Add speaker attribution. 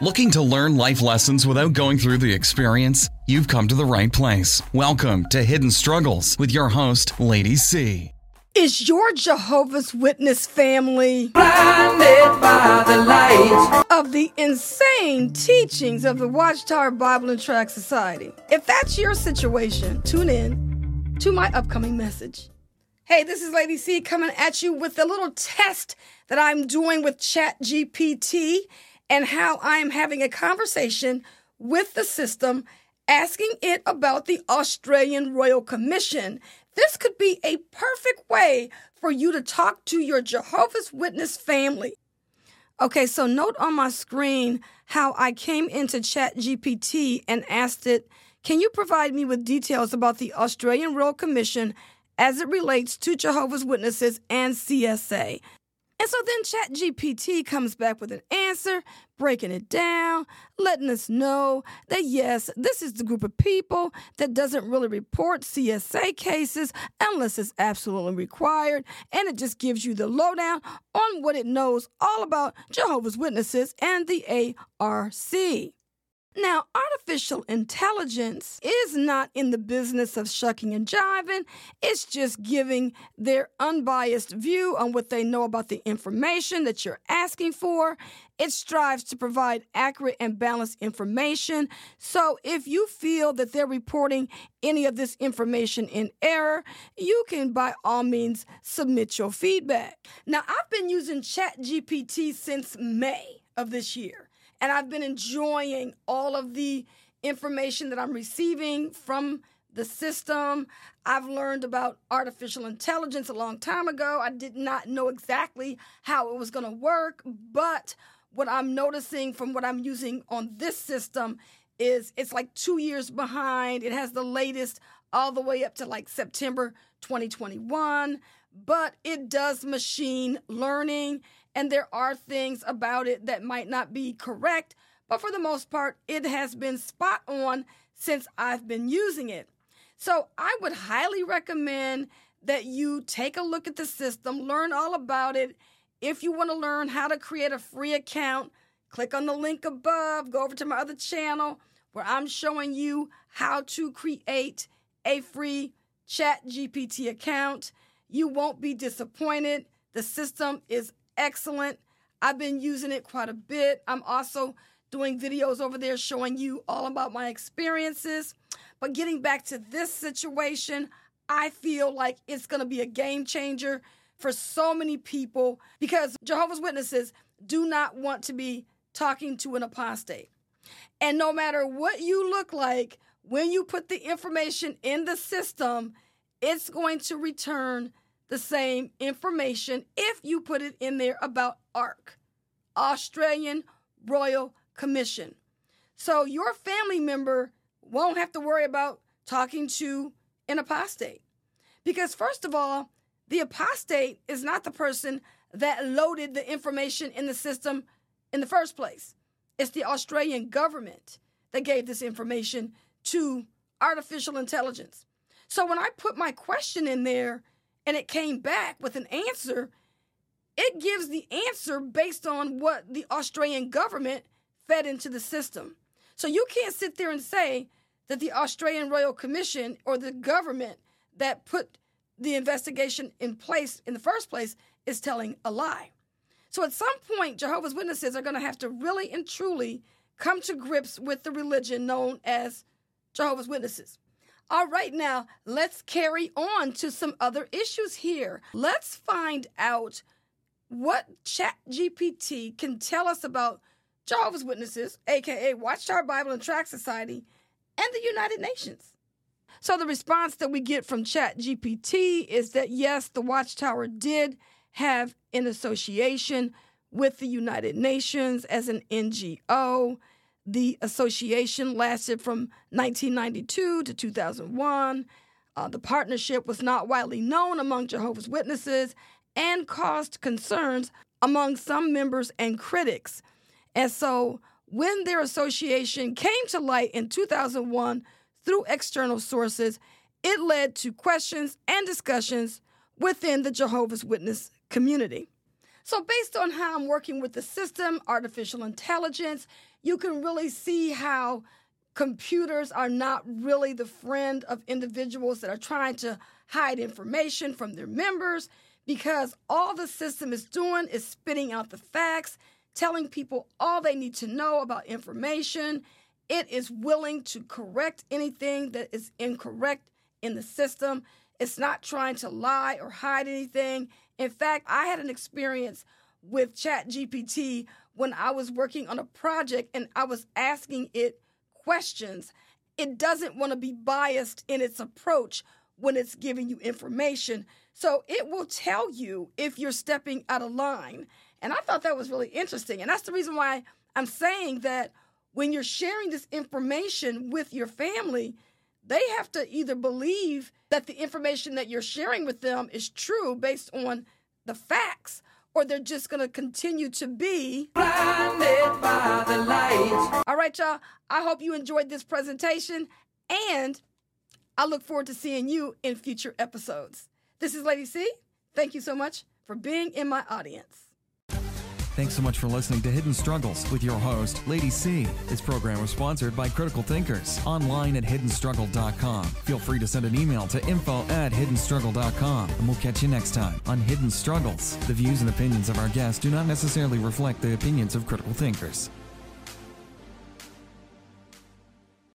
Speaker 1: Looking to learn life lessons without going through the experience? You've come to the right place. Welcome to Hidden Struggles with your host, Lady C.
Speaker 2: Is your Jehovah's Witness family
Speaker 3: blinded by the light
Speaker 2: of the insane teachings of the Watchtower Bible and Tract Society? If that's your situation, tune in to my upcoming message. Hey, this is Lady C coming at you with a little test that I'm doing with ChatGPT and how I am having a conversation with the system asking it about the Australian Royal Commission. This could be a perfect way for you to talk to your Jehovah's Witness family. Okay, so note on my screen how I came into ChatGPT and asked it, Can you provide me with details about the Australian Royal Commission as it relates to Jehovah's Witnesses and CSA? And so then ChatGPT comes back with an answer, breaking it down, letting us know that yes, this is the group of people that doesn't really report CSA cases unless it's absolutely required. And it just gives you the lowdown on what it knows all about Jehovah's Witnesses and the ARC. Now, artificial intelligence is not in the business of shucking and jiving. It's just giving their unbiased view on what they know about the information that you're asking for. It strives to provide accurate and balanced information. So, if you feel that they're reporting any of this information in error, you can by all means submit your feedback. Now, I've been using ChatGPT since May of this year. And I've been enjoying all of the information that I'm receiving from the system. I've learned about artificial intelligence a long time ago. I did not know exactly how it was going to work, but what I'm noticing from what I'm using on this system is it's like two years behind. It has the latest all the way up to like September 2021, but it does machine learning and there are things about it that might not be correct, but for the most part, it has been spot on since I've been using it. So I would highly recommend that you take a look at the system, learn all about it. If you want to learn how to create a free account, click on the link above, go over to my other channel where I'm showing you how to create a free chat GPT account. You won't be disappointed. The system is excellent. I've been using it quite a bit. I'm also doing videos over there showing you all about my experiences. But getting back to this situation, I feel like it's going to be a game changer for so many people because Jehovah's Witnesses do not want to be talking to an apostate. And no matter what you look like, when you put the information in the system, it's going to return the same information if you put it in there about ARC, Australian Royal Commission. So your family member won't have to worry about talking to an apostate. Because, first of all, the apostate is not the person that loaded the information in the system in the first place. It's the Australian government that gave this information to artificial intelligence. So when I put my question in there, and it came back with an answer, it gives the answer based on what the Australian government fed into the system. So you can't sit there and say that the Australian Royal Commission or the government that put the investigation in place in the first place is telling a lie. So at some point, Jehovah's Witnesses are going to have to really and truly come to grips with the religion known as Jehovah's Witnesses. All right, now let's carry on to some other issues here. Let's find out what ChatGPT can tell us about Jehovah's Witnesses, aka Watchtower Bible and Tract Society, and the United Nations. So the response that we get from ChatGPT is that yes, the Watchtower did have an association with the United Nations as an NGO. The association lasted from 1992 to 2001. Uh, the partnership was not widely known among Jehovah's Witnesses and caused concerns among some members and critics. And so, when their association came to light in 2001 through external sources, it led to questions and discussions within the Jehovah's Witness community. So, based on how I'm working with the system, artificial intelligence, you can really see how computers are not really the friend of individuals that are trying to hide information from their members because all the system is doing is spitting out the facts, telling people all they need to know about information. It is willing to correct anything that is incorrect in the system. It's not trying to lie or hide anything. In fact, I had an experience with ChatGPT when I was working on a project and I was asking it questions. It doesn't want to be biased in its approach when it's giving you information. So it will tell you if you're stepping out of line. And I thought that was really interesting. And that's the reason why I'm saying that when you're sharing this information with your family, they have to either believe that the information that you're sharing with them is true based on the facts or they're just going to continue to be
Speaker 3: blinded by the light.
Speaker 2: All right, y'all. I hope you enjoyed this presentation and I look forward to seeing you in future episodes. This is Lady C. Thank you so much for being in my audience.
Speaker 1: Thanks so much for listening to Hidden Struggles with your host, Lady C. This program was sponsored by Critical Thinkers online at hiddenstruggle.com. Feel free to send an email to info at hiddenstruggle.com and we'll catch you next time on Hidden Struggles. The views and opinions of our guests do not necessarily reflect the opinions of Critical Thinkers.